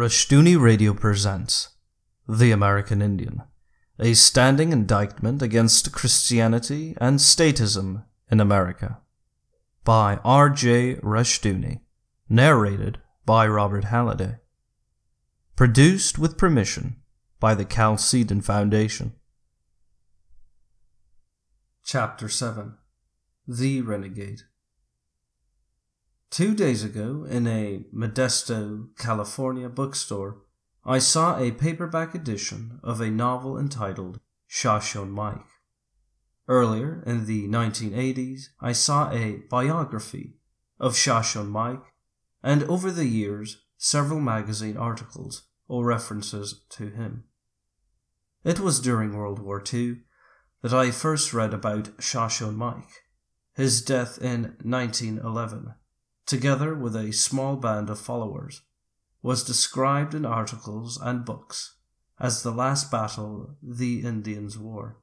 Rushdoony Radio presents The American Indian, a standing indictment against Christianity and statism in America. By R.J. Rushdoony. Narrated by Robert Halliday. Produced with permission by the Chalcedon Foundation. Chapter 7 The Renegade Two days ago, in a Modesto, California bookstore, I saw a paperback edition of a novel entitled Shoshone Mike. Earlier, in the 1980s, I saw a biography of Shoshone Mike, and over the years, several magazine articles or references to him. It was during World War II that I first read about Shoshone Mike, his death in 1911 together with a small band of followers, was described in articles and books as the last battle the Indians wore.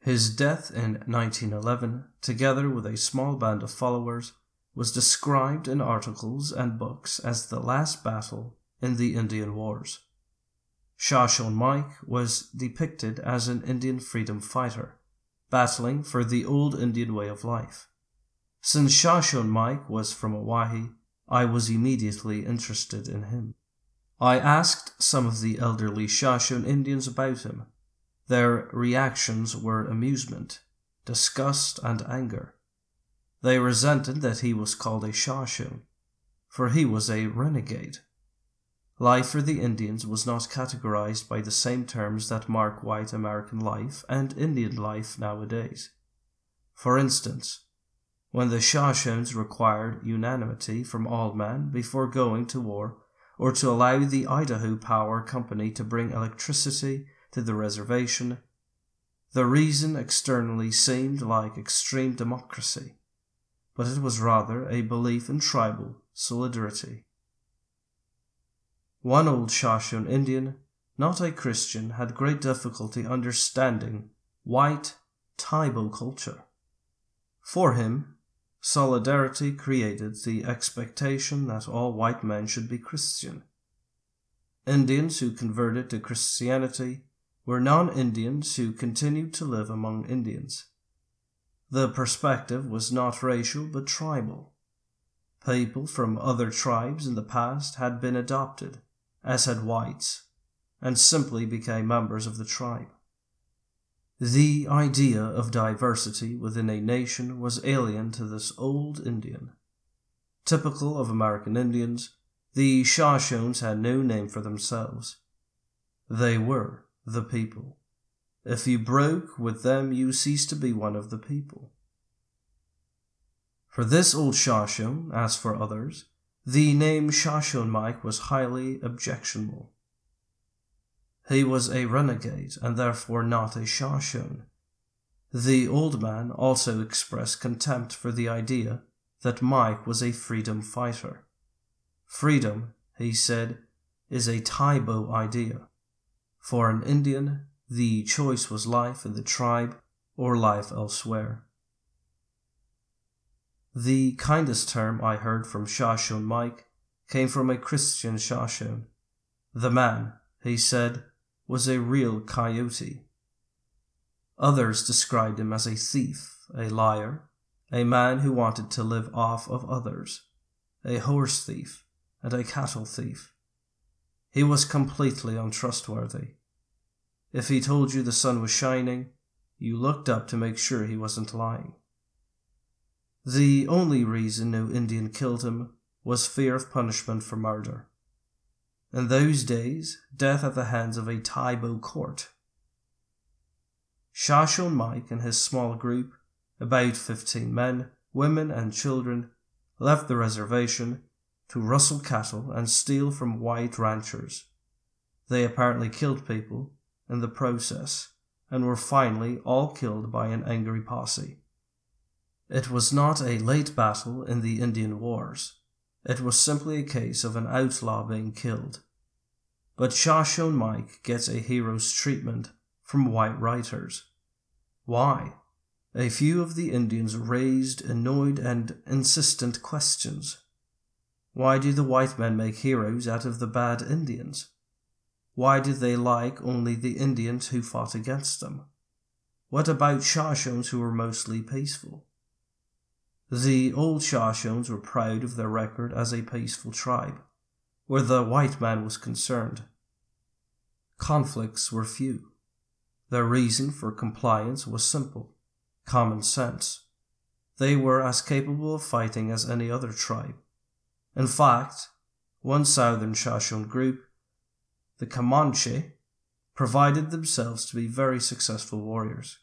His death in 1911, together with a small band of followers, was described in articles and books as the last battle in the Indian Wars. Shoshone Mike was depicted as an Indian freedom fighter, battling for the old Indian way of life. Since Shoshone Mike was from Owyhee, I was immediately interested in him. I asked some of the elderly Shoshone Indians about him. Their reactions were amusement, disgust, and anger. They resented that he was called a Shoshone, for he was a renegade. Life for the Indians was not categorized by the same terms that mark white American life and Indian life nowadays. For instance, when the Shoshones required unanimity from all men before going to war, or to allow the Idaho Power Company to bring electricity to the reservation, the reason externally seemed like extreme democracy, but it was rather a belief in tribal solidarity. One old Shoshone Indian, not a Christian, had great difficulty understanding white Taibo culture. For him, Solidarity created the expectation that all white men should be Christian. Indians who converted to Christianity were non Indians who continued to live among Indians. The perspective was not racial but tribal. People from other tribes in the past had been adopted, as had whites, and simply became members of the tribe. The idea of diversity within a nation was alien to this old Indian. Typical of American Indians, the Shoshones had no name for themselves. They were the people. If you broke with them, you ceased to be one of the people. For this old Shoshone, as for others, the name Shoshone Mike was highly objectionable. He was a renegade and therefore not a Shoshone. The old man also expressed contempt for the idea that Mike was a freedom fighter. Freedom, he said, is a Taibo idea. For an Indian, the choice was life in the tribe or life elsewhere. The kindest term I heard from Shoshone Mike came from a Christian Shoshone. The man, he said, was a real coyote. Others described him as a thief, a liar, a man who wanted to live off of others, a horse thief, and a cattle thief. He was completely untrustworthy. If he told you the sun was shining, you looked up to make sure he wasn't lying. The only reason no Indian killed him was fear of punishment for murder. In those days, death at the hands of a Taibo court. Shoshone Mike and his small group, about fifteen men, women, and children, left the reservation to rustle cattle and steal from white ranchers. They apparently killed people in the process and were finally all killed by an angry posse. It was not a late battle in the Indian Wars. It was simply a case of an outlaw being killed. But Shoshone Mike gets a hero's treatment from white writers. Why? A few of the Indians raised annoyed and insistent questions. Why do the white men make heroes out of the bad Indians? Why do they like only the Indians who fought against them? What about Shoshones who were mostly peaceful? The old Shoshones were proud of their record as a peaceful tribe, where the white man was concerned. Conflicts were few. Their reason for compliance was simple common sense. They were as capable of fighting as any other tribe. In fact, one southern Shoshone group, the Comanche, provided themselves to be very successful warriors.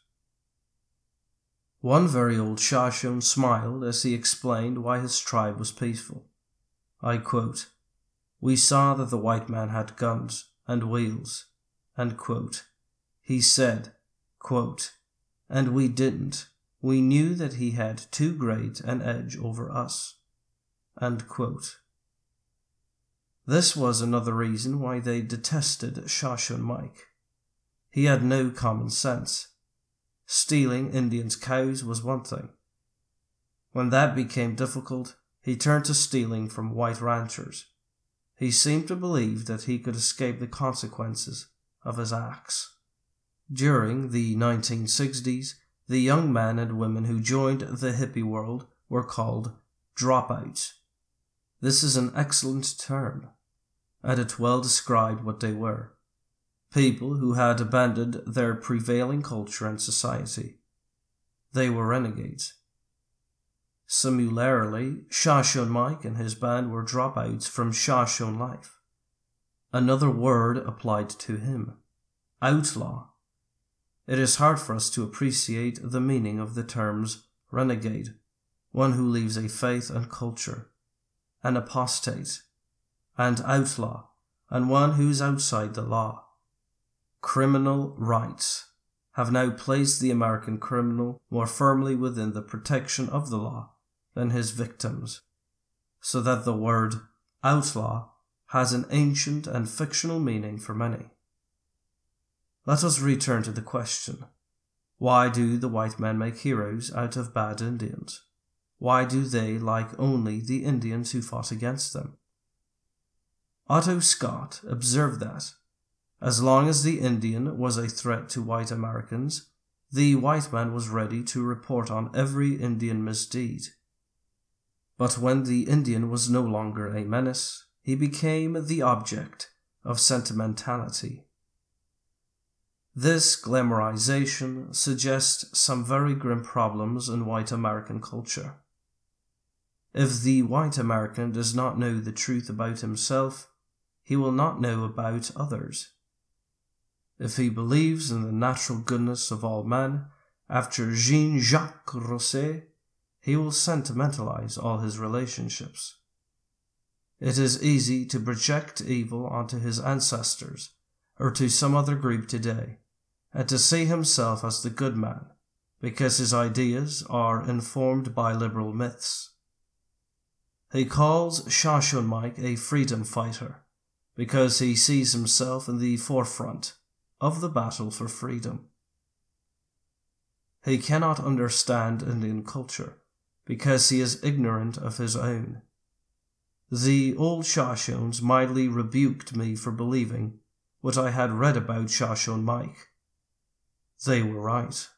One very old Shoshone smiled as he explained why his tribe was peaceful. I quote, We saw that the white man had guns and wheels. And quote, he said, quote, And we didn't. We knew that he had too great an edge over us. And quote. This was another reason why they detested Shoshone Mike. He had no common sense. Stealing Indians' cows was one thing. When that became difficult, he turned to stealing from white ranchers. He seemed to believe that he could escape the consequences of his acts. During the 1960s, the young men and women who joined the hippie world were called dropouts. This is an excellent term, and it well described what they were people who had abandoned their prevailing culture and society. They were renegades. Similarly, Shoshone Mike and his band were dropouts from Shoshone life. Another word applied to him outlaw. It is hard for us to appreciate the meaning of the terms renegade, one who leaves a faith and culture, an apostate, and outlaw, and one who is outside the law criminal rights have now placed the American criminal more firmly within the protection of the law than his victims, so that the word outlaw has an ancient and fictional meaning for many. Let us return to the question why do the white men make heroes out of bad Indians? Why do they like only the Indians who fought against them? Otto Scott observed that as long as the Indian was a threat to white Americans, the white man was ready to report on every Indian misdeed. But when the Indian was no longer a menace, he became the object of sentimentality. This glamorization suggests some very grim problems in white American culture. If the white American does not know the truth about himself, he will not know about others. If he believes in the natural goodness of all men, after Jean Jacques Rousseau, he will sentimentalize all his relationships. It is easy to project evil onto his ancestors or to some other group today, and to see himself as the good man, because his ideas are informed by liberal myths. He calls Shoshone Mike a freedom fighter because he sees himself in the forefront of the battle for freedom. He cannot understand Indian culture because he is ignorant of his own. The old Shoshones mildly rebuked me for believing what I had read about Shoshone Mike. They were right.